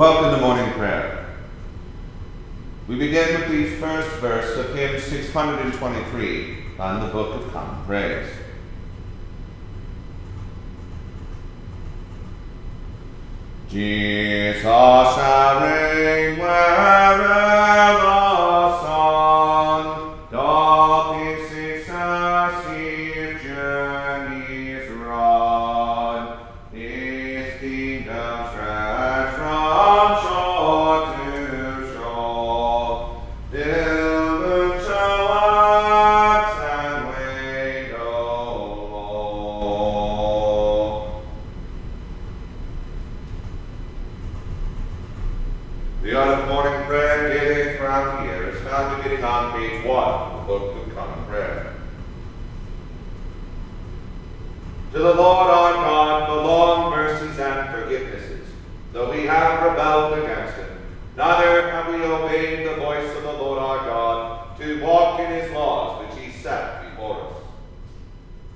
Welcome to morning prayer. We begin with the first verse of hymn 623 on the Book of Common Praise. Jesus shall reign wherever The art of morning prayer daily throughout the year is found beginning on page one of the Book of Common Prayer. To the Lord our God belong mercies and forgivenesses, though we have rebelled against him. Neither have we obeyed the voice of the Lord our God to walk in his laws which he set before us.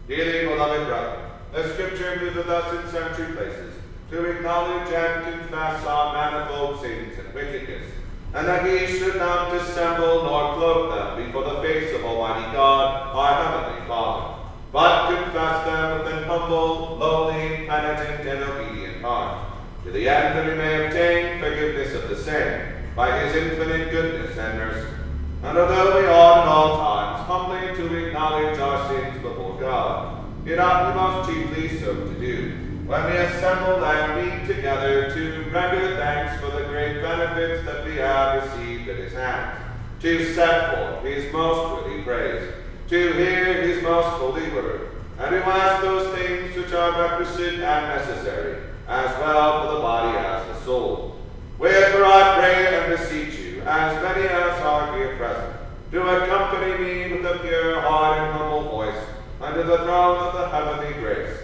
Dearly beloved brethren, the scripture moveth us in sundry places to acknowledge and confess our manifold sins and wickedness, and that we should not dissemble nor cloak them before the face of Almighty God, our heavenly Father, but confess them with an humble, lowly, penitent, and obedient heart, to the end that we may obtain forgiveness of the same by his infinite goodness and mercy. And although we ought at all times humbly to acknowledge our sins before God, yet ought we most chiefly so to do when we assemble and meet together to render thanks for the great benefits that we have received at his hands, to set forth his most worthy praise, to hear his most holy word, and to ask those things which are requisite and necessary, as well for the body as the soul. Wherefore I pray and beseech you, as many as are here present, to accompany me with a pure heart and humble voice unto the throne of the heavenly grace,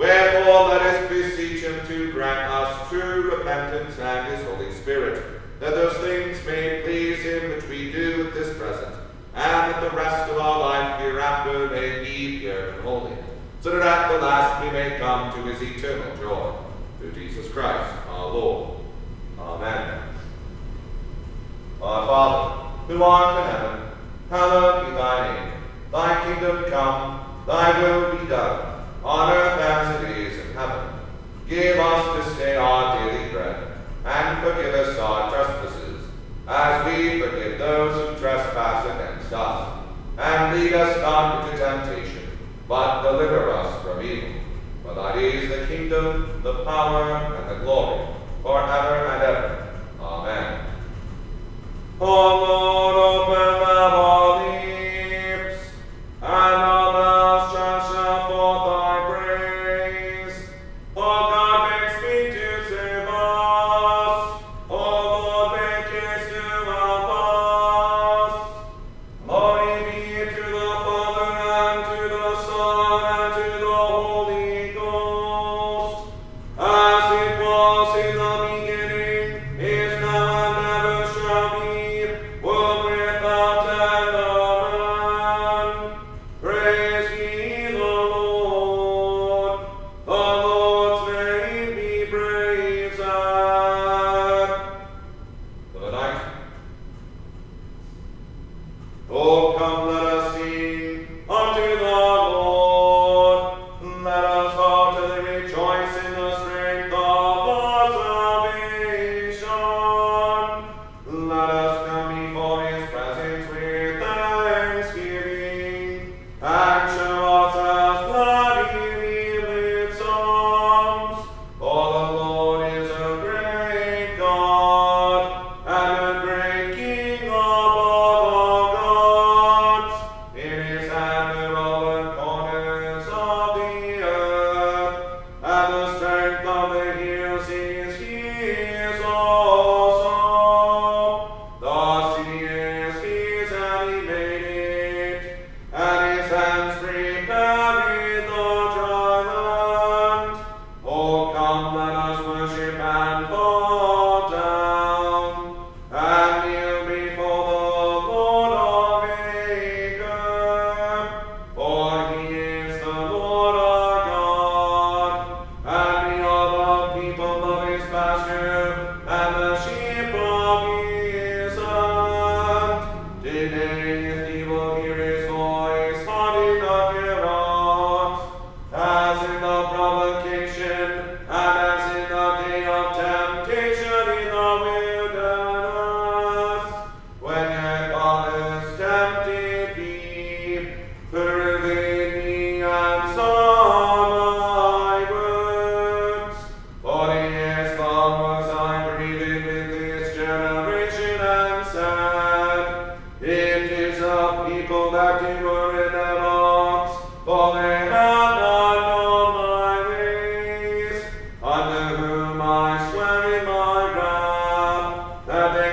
Wherefore let us beseech him to grant us true repentance and his Holy Spirit, that those things may please him which we do at this present, and that the rest of our life hereafter may be pure and holy, so that at the last we may come to his eternal joy. Through Jesus Christ our Lord. Amen. Our Father, who art in heaven, hallowed be thy name. Thy kingdom come, thy will be done, on earth as it is in heaven. Give us this day our daily bread, and forgive us our trespasses, as we forgive those who trespass against us. And lead us not into temptation, but deliver us from evil. For thine is the kingdom, the power, and the glory, forever and ever. Amen. O Lord, open our lips, and our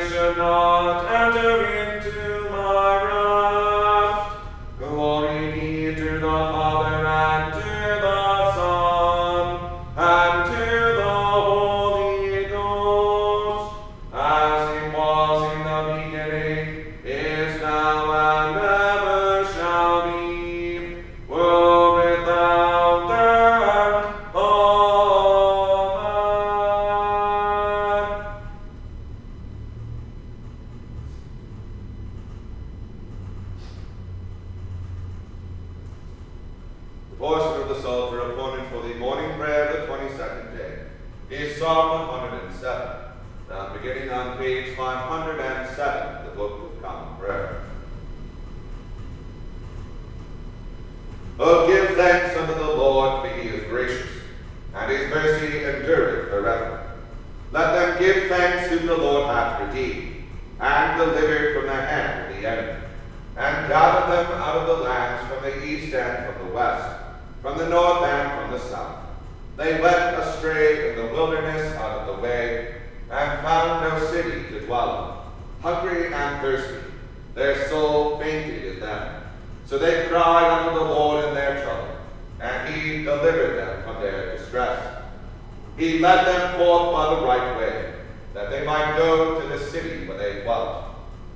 shall not enter in. Them. So they cried unto the Lord in their trouble, and he delivered them from their distress. He led them forth by the right way, that they might go to the city where they dwelt.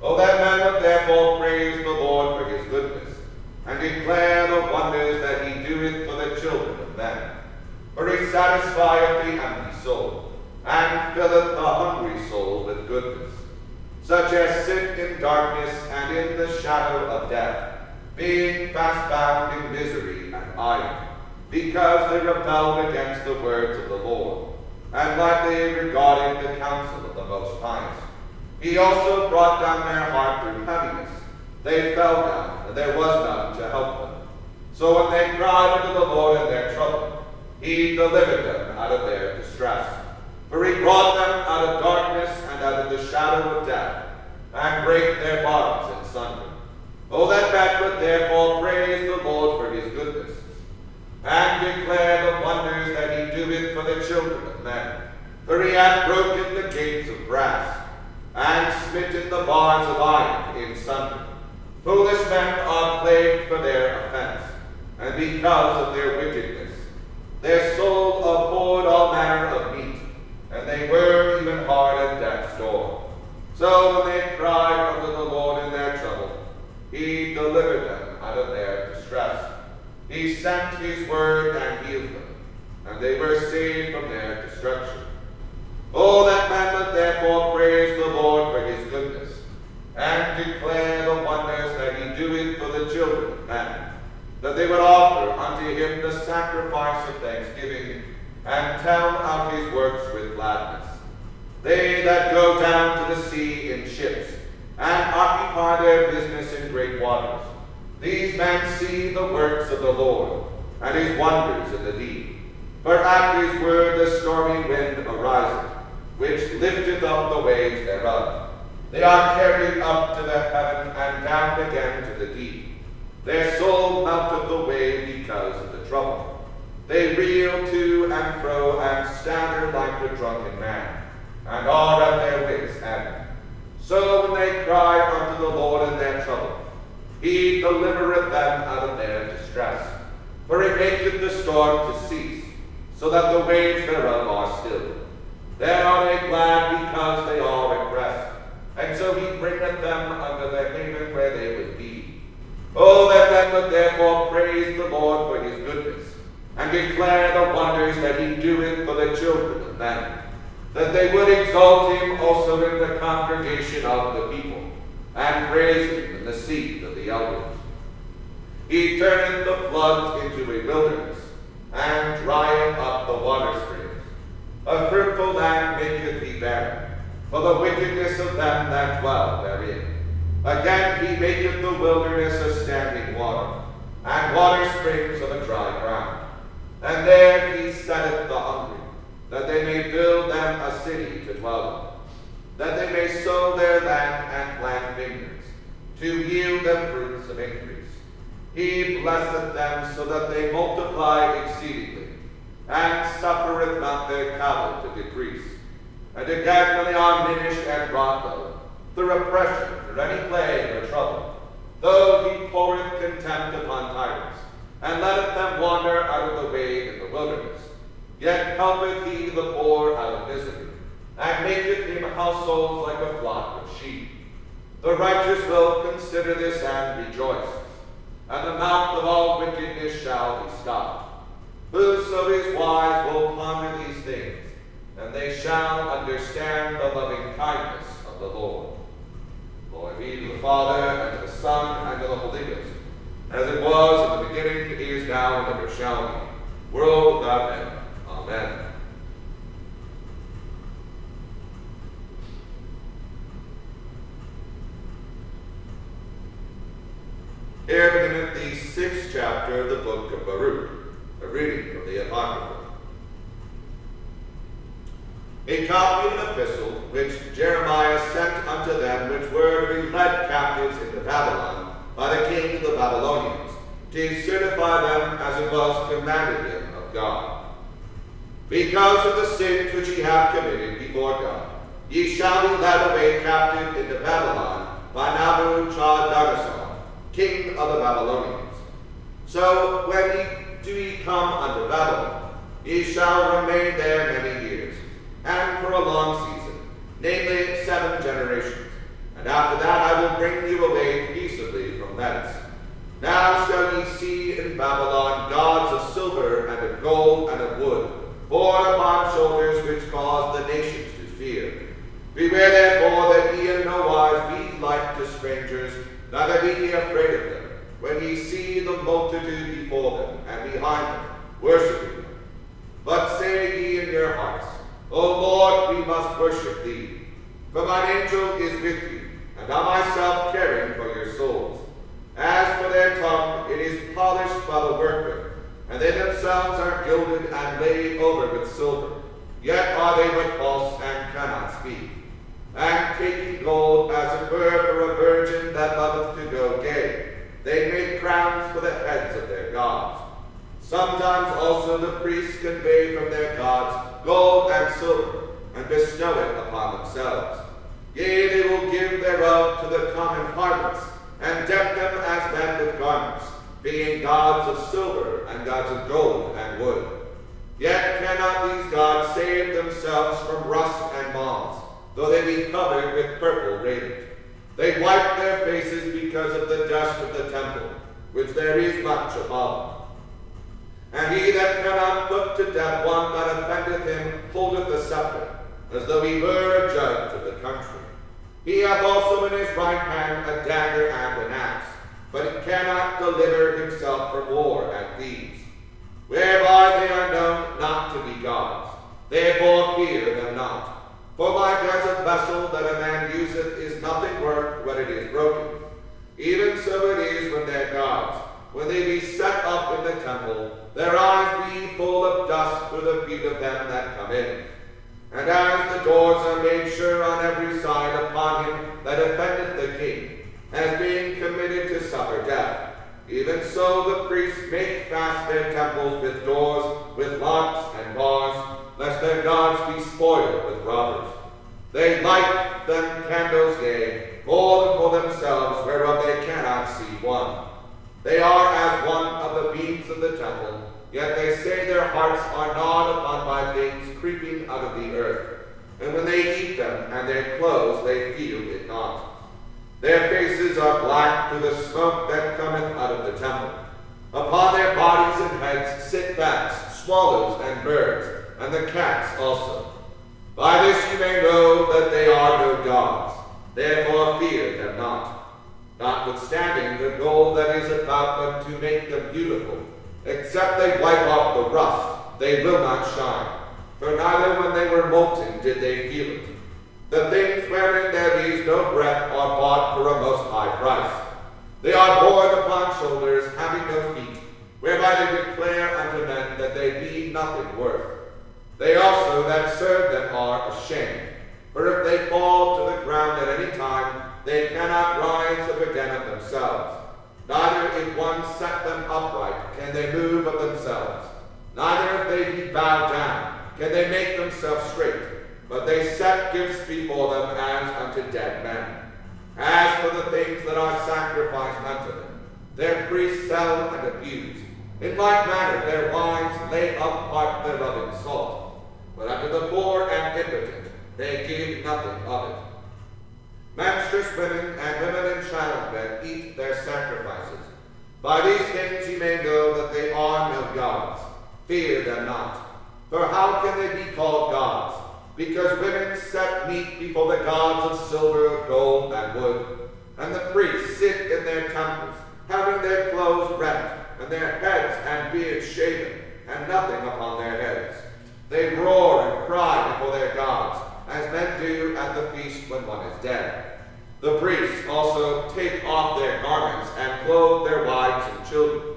O that men would therefore praise the Lord for his goodness, and declare the wonders that he doeth for the children of men. For he satisfieth the empty soul, and filleth the hungry soul with goodness. Such as sit in darkness and in the shadow of death being fast bound in misery and iron, because they rebelled against the words of the Lord, and lightly regarded the counsel of the Most High. He also brought down their heart through heaviness. They fell down, and there was none to help them. So when they cried unto the Lord in their trouble, he delivered them out of their distress. For he brought them out of darkness and out of the shadow of death, and break their bonds in sunder. O that would therefore praise the Lord for his goodness, and declare the wonders that he doeth for the children of men. For he hath broken the gates of brass, and smitten the bars of iron in sunder. Foolish men are plagued for their offense, and because of their wickedness. Their soul abhorred all manner of meat, and they were even hard at door. So when they cried unto the Lord in their trouble, he delivered them out of their distress. He sent his word and healed them, and they were saved from their destruction. Oh, that man would therefore praise the Lord for his goodness, and declare the wonders that he doeth for the children of men, that they would offer unto him the sacrifice of thanksgiving, and tell of his works with gladness. They that go down to the sea in ships, and occupy their business in great waters. These men see the works of the Lord, and his wonders in the deep. For at his word the stormy wind ariseth, which lifteth up the waves thereof. They are carried up to the heaven and down again to the deep. Their soul melteth away because of the trouble. They reel to and fro and stagger like a drunken man, and are at their wits' end. So when they cry unto the Lord in their trouble, he delivereth them out of their distress. For he maketh the storm to cease, so that the waves thereof are still. Then are they glad because they are at rest, and so he bringeth them unto their haven where they would be. Oh, that men would therefore praise the Lord for his goodness, and declare the wonders that he doeth for the children of men that they would exalt him also in the congregation of the people, and praise him in the seat of the elders. He turneth the floods into a wilderness, and drieth up the water springs. A fruitful land maketh he barren, for the wickedness of them that dwell therein. Again he maketh the wilderness a standing water, and water springs of a dry ground. And there he setteth the hungry that they may build them a city to dwell in, that they may sow their land and plant vineyards, to yield them fruits of increase. He blesseth them so that they multiply exceedingly, and suffereth not their cattle to decrease. And again, when they are diminished and brought low, through oppression, or any plague or trouble, though he poureth contempt upon tyrants, and letteth them wander out of the way in the wilderness, Yet helpeth he the poor out of misery, and maketh him households like a flock of sheep. The righteous will consider this and rejoice, and the mouth of all wickedness shall be stopped. Whoso is wise will ponder these things, and they shall understand the loving kindness of the Lord. Glory be to the Father, and to the Son, and to the Holy Ghost, as it was in the beginning, is now, and ever shall be, world without end. Amen. Here in the sixth chapter of the book of Baruch, a reading from the Apocrypha. A copy of an epistle which Jeremiah sent unto them which were to be led captives into Babylon by the king of the Babylonians, to certify them as it was commanded him of God. Because of the sins which ye have committed before God, ye shall be led away captive into Babylon by Nebuchadnezzar, king of the Babylonians. So when ye do ye come unto Babylon, ye shall remain there many years, and for a long season, namely seven generations. And after that I will bring you away peaceably from thence. Now shall ye see in Babylon gods of silver and of gold and of wood, borne upon shoulders which cause the nations to fear. Beware therefore that ye in no wise be like to strangers, neither be ye afraid of them, when ye see the multitude before and behind them, worshiping them. But say ye in your hearts, O Lord, we must worship thee. For mine angel is with you, and I myself caring for your souls. As for their tongue, it is polished by the workman, and they themselves are gilded and laid over with silver. Yet are they but false and cannot speak. And taking gold as it were for a virgin that loveth to go gay, they make crowns for the heads of their gods. Sometimes also the priests convey from their gods gold and silver, and bestow it upon themselves. Yea, they will give thereof to the common harlots, and deck them as men with garments, being gods of silver and gods of gold and wood. Yet cannot these gods save themselves from rust and moths, though they be covered with purple raiment. They wipe their faces because of the dust of the temple, which there is much above. And he that cannot put to death one that offendeth him holdeth the scepter, as though he were a judge of the country. He hath also in his right hand a dagger and an axe, but he cannot deliver himself from war and thieves, whereby they are known not to be gods. Therefore fear them not. For like as a vessel that a man useth is nothing worth when it is broken, even so it is when their gods, when they be set up in the temple, their eyes be full of dust through the feet of them that come in. And as the doors are made sure on every side upon him that offendeth the king, as being committed to suffer death, even so the priests make fast their temples with doors, with locks and bars, lest their gods be spoiled with robbers. They light them candles, yea, more than for themselves, whereof they cannot see one. They are as one of the beams of the temple, yet they say their hearts are gnawed upon by things creeping out of the earth. And when they eat them and their clothes, they feel it not. Their faces are black through the smoke that cometh out of the temple. Upon their bodies and heads sit bats, swallows, and birds, and the cats also. By this you may know that they are no gods. Therefore fear them not notwithstanding the gold that is about them to make them beautiful. Except they wipe off the rust, they will not shine. For neither when they were molten did they feel it. The things wherein there is no breath are bought for a most high price. They are borne upon shoulders, having no feet, whereby they declare unto men that they be nothing worth. They also that serve them are ashamed. For if they fall to the ground at any time, they cannot rise up again of themselves. Neither if one set them upright can they move of themselves. Neither if they be bowed down can they make themselves straight. But they set gifts before them as unto dead men. As for the things that are sacrificed unto them, their priests sell and abuse. In like manner their wives lay up part thereof in salt. But unto the poor and impotent they give nothing of it. Menstruous women and women in childbed eat their sacrifices. By these things ye may know that they are no gods. Fear them not. For how can they be called gods? Because women set meat before the gods of silver, of gold, and wood. And the priests sit in their temples, having their clothes rent, and their heads and beards shaven, and nothing upon their heads. They roar and cry before their gods as men do at the feast when one is dead. The priests also take off their garments and clothe their wives and children.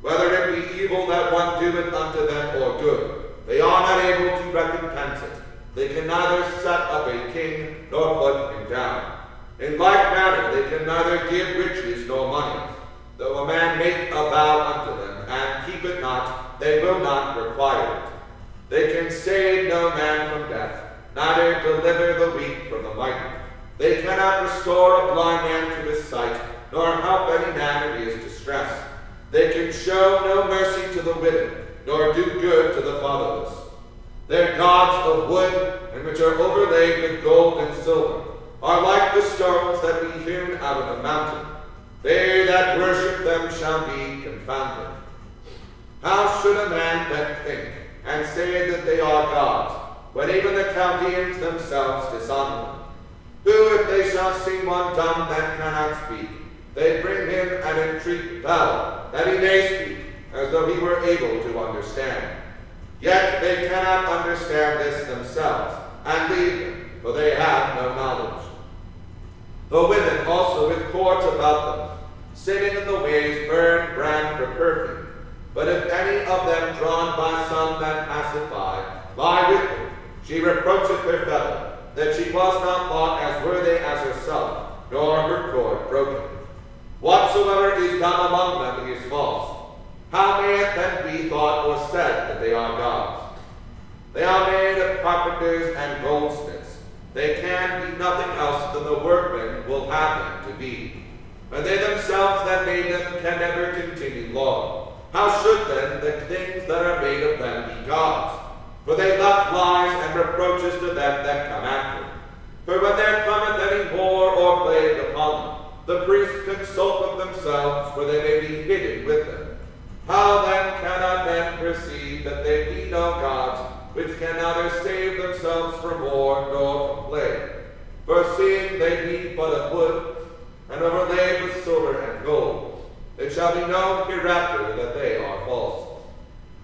Whether it be evil that one doeth unto them or good, they are not able to recompense it. They can neither set up a king nor put him down. In like manner, they can neither give riches nor money. Though a man make a vow unto them, and keep it not, they will not require it. They can save no man from death, neither deliver the weak from the mighty. They cannot restore a blind man to his sight, nor help any man in his distress. They can show no mercy to the widow, nor do good to the fatherless. Their gods of wood, and which are overlaid with gold and silver, are like the stones that be hewn out of the mountain. They that worship them shall be confounded. How should a man then think, and say that they are gods, when even the Chaldeans themselves dishonor them? Who, if they shall see one dumb that cannot speak, they bring him and entreat valor, that he may speak, as though he were able to understand. Yet they cannot understand this themselves, and leave him, for they have no knowledge. The women also with cords about them, sitting in the ways, burn brand for perfume. But if any of them drawn by some that passeth by, lie with them, she reproacheth her fellow, that she was not thought as worthy as herself, nor her cord broken. Whatsoever is done among them is false. How may it then be thought or said that they are gods? They are made of carpenters and goldsmiths. They can be nothing else than the workmen will have them to be. And they themselves that made them can never continue long. How should then the things that are made of them be gods? For they love lies and reproaches to them that come after. For when there cometh any war or plague upon them, the priests consult with themselves, for they may be hidden with them. How then cannot men perceive that they be no gods, which can neither save themselves from war nor from plague? For seeing they be but of wood, and overlaid with silver and gold, it shall be known hereafter that they are false.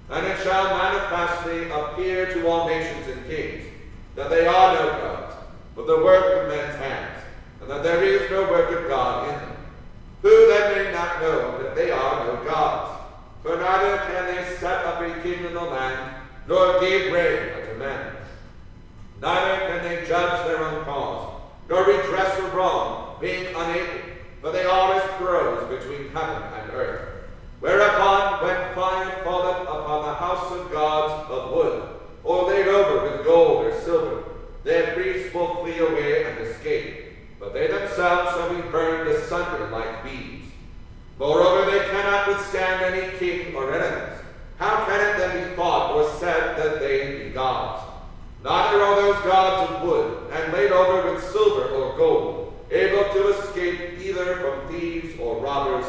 And it shall manifestly appear to all nations and kings that they are no gods, but the work of men's hands, and that there is no work of God in them. Who then may not know that they are no gods? For neither can they set up a king in the land, nor give rain unto men. Neither can they judge their own cause, nor redress a wrong, being unable, for they are as throws between heaven and earth. Whereupon, when fire falleth upon the house of gods of wood, or laid over with gold or silver, their priests will flee away and escape, but they themselves shall be burned asunder like bees. Moreover, they cannot withstand any king or enemies. How can it then be thought or said that they be gods? Neither are those gods of wood, and laid over with silver or gold, able to escape either from thieves or robbers,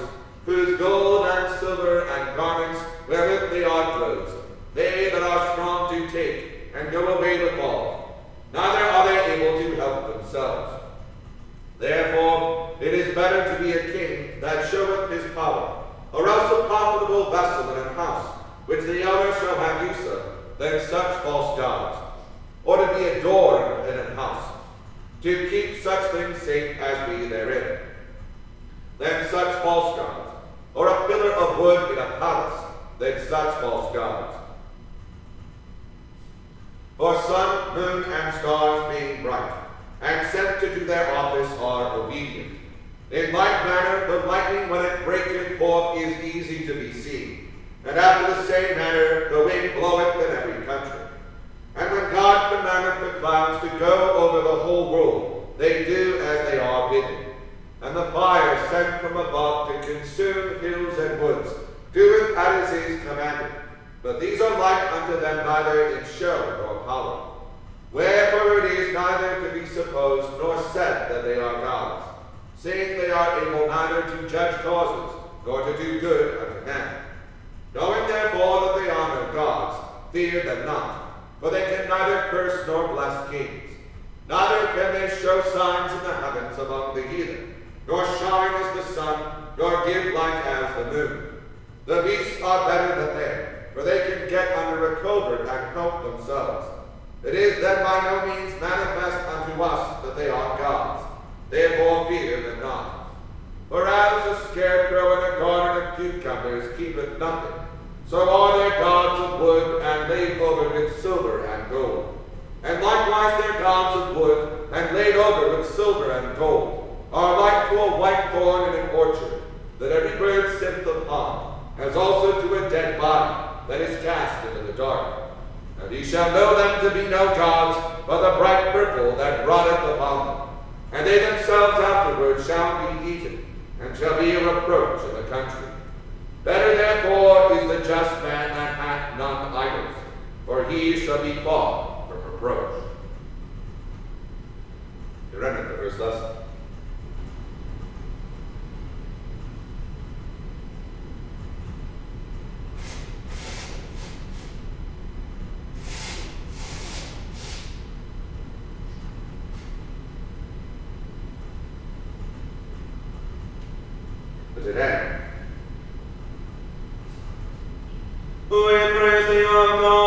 whose gold and silver and garments wherewith they are clothed, they that are strong do take, and go away with all. Neither are they able to help themselves. Therefore, it is better to be a king that showeth his power, or else a profitable vessel in a house, which the owner shall have use of, than such false gods, or to be adored in a house, to keep such things safe as be therein, than such false gods, pillar in a palace, than such false gods. For sun, moon, and stars being bright, and sent to do their office are obedient. In like manner, the lightning when it breaketh forth is easy to be seen, and after the same manner the wind bloweth in every country. And when God commandeth the clouds to go over the whole world, they do as they are bidden. And the fire sent from above to consume hills and woods doeth as is commanded. But these are like unto them neither in show nor power. Wherefore it is neither to be supposed nor said that they are gods, seeing they are able neither to judge causes nor to do good unto men. Knowing therefore that they are no gods, fear them not, for they can neither curse nor bless kings. Neither can they show signs in the heavens among the heathen, nor shine as the sun, nor give light as the moon. The beasts are better than they, for they can get under a covert and help themselves. It is then by no means manifest unto us that they are gods. They have more fear than not. For as a scarecrow in a garden of cucumbers keepeth nothing, so are their gods of wood, and laid over with silver and gold. And likewise their gods of wood, and laid over with silver and gold are like to a white thorn in an orchard, that every bird sippeth upon, as also to a dead body that is cast into the dark. And ye shall know them to be no gods, but the bright purple that rotteth upon them. And they themselves afterwards shall be eaten, and shall be a reproach in the country. Better therefore is the just man that hath none idols, for he shall be far from reproach. The first lesson. who in praise you, O God.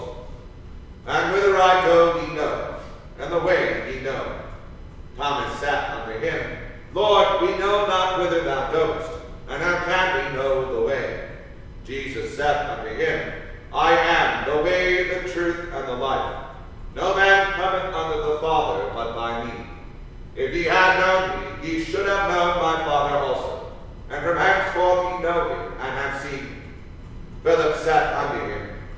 And whither I go ye know, and the way ye know. Thomas said unto him, Lord, we know not whither thou goest, and how can we know the way? Jesus said unto him, I am the way, the truth, and the life. No man cometh unto the Father but by me. If ye had known me, ye should have known my Father also. And from henceforth ye know him, and have seen him. Philip said unto him,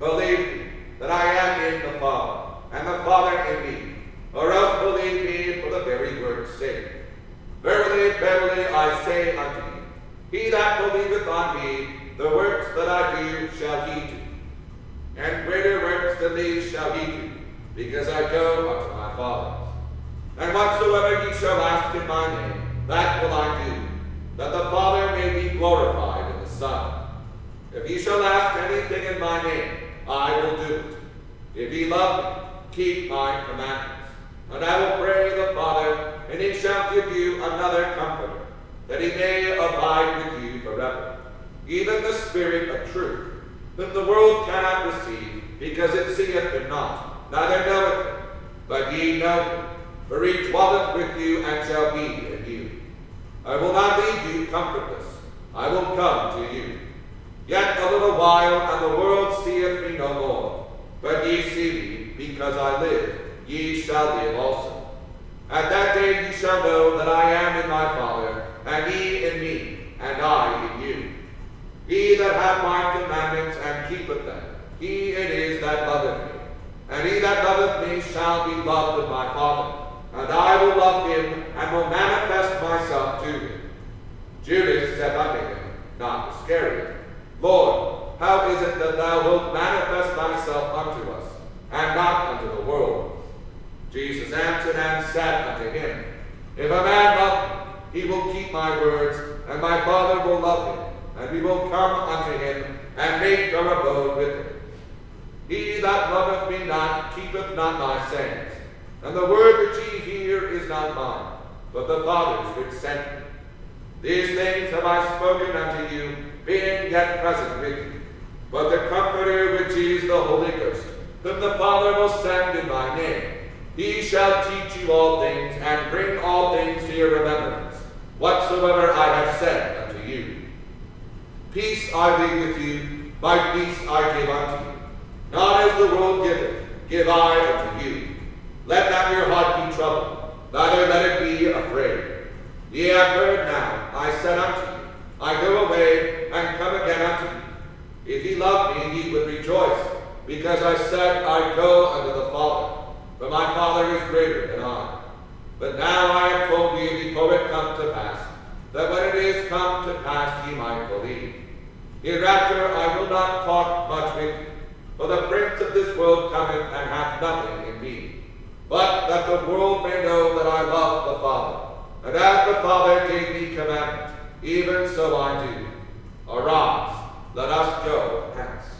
Believe me that I am in the Father, and the Father in me, or else believe me for the very word's sake. Verily, verily, I say unto you, he that believeth on me, the works that I do shall he do. And greater works than these shall he do, because I go unto my Father. And whatsoever ye shall ask in my name, that will I do, that the Father may be glorified in the Son. If ye shall ask anything in my name, I will do it. If ye love me, keep my commandments. And I will pray the Father, and he shall give you another comforter, that he may abide with you forever. Even the Spirit of truth, whom the world cannot receive, because it seeth him not, neither knoweth him. But ye know him, for he dwelleth with you and shall be in you. I will not leave you comfortless. I will come to you. Yet a little while, and the world seeth me no more. But ye see me, because I live, ye shall live also. At that day ye shall know that I am in my Father, and ye in me, and I in you. He that hath my commandments and keepeth them, he it is that loveth me. And he that loveth me shall be loved of my Father, and I will love him, and will manifest myself to him. Judas said unto him, not Iscariot, Lord, how is it that thou wilt manifest thyself unto us, and not unto the world? Jesus answered and said unto him, If a man love me, he will keep my words, and my Father will love him, and we will come unto him, and make our abode with him. He that loveth me not keepeth not my sayings, and the word which ye hear is not mine, but the Father's which sent me. These things have I spoken unto you, being yet present with you. But the Comforter, which is the Holy Ghost, whom the Father will send in my name, he shall teach you all things, and bring all things to your remembrance, whatsoever I have said unto you. Peace I leave with you, my peace I give unto you. Not as the world giveth, give I unto you. Let not your heart be troubled, neither let it be afraid. Ye have heard now, I said unto you, I go away and come again unto you. If ye love me, ye would rejoice, because I said, I go unto the Father, for my Father is greater than I. But now I have told you before it come to pass, that when it is come to pass ye might believe. Hereafter I will not talk much with you, for the prince of this world cometh and hath nothing in me. But that the world may know that I love the Father. And as the Father gave me commandment, even so I do. Arise, let us go hence.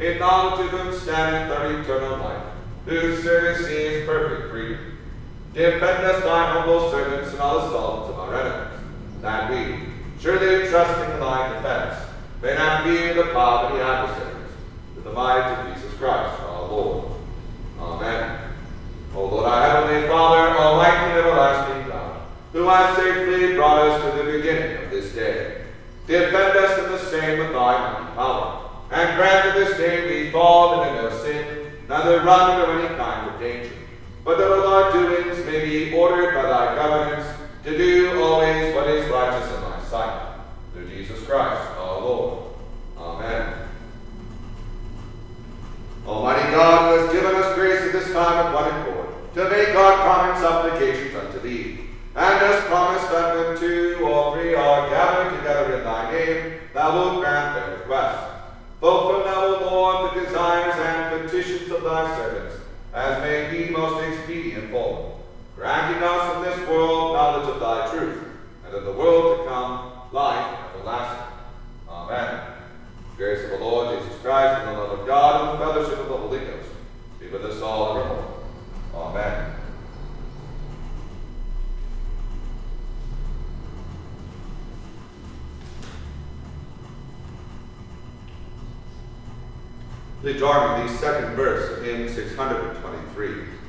in knowledge of whom standeth our eternal life, whose service is perfect freedom, defend us, thy humble servants, in all the assaults of our enemies, that we, surely trusting in thy defense, may not fear the power of adversaries, with the might of Jesus Christ our Lord. Amen. O Lord, our heavenly Father, almighty and everlasting God, who has safely brought us to the beginning of this day, defend us in the same with thy mighty power, and grant that this day we fall into no sin, neither run into any kind of danger, but that all our doings may be ordered by thy governance to do always what is righteous in thy sight. Through Jesus Christ our Lord. Amen. Almighty God, who has given us grace at this time of one accord, to make our common supplications unto thee, and hast promised that when two or three are gathered together in thy name, thou wilt grant their requests. Fulfill now, O Lord, the desires and petitions of thy servants, as may be most expedient for them, granting us in this world knowledge of thy truth, and in the world to come life everlasting. Amen. Grace of the Lord Jesus Christ, and the love of God, and the fellowship of the Holy Ghost be with us all evermore. Amen. Join me the second verse in 623.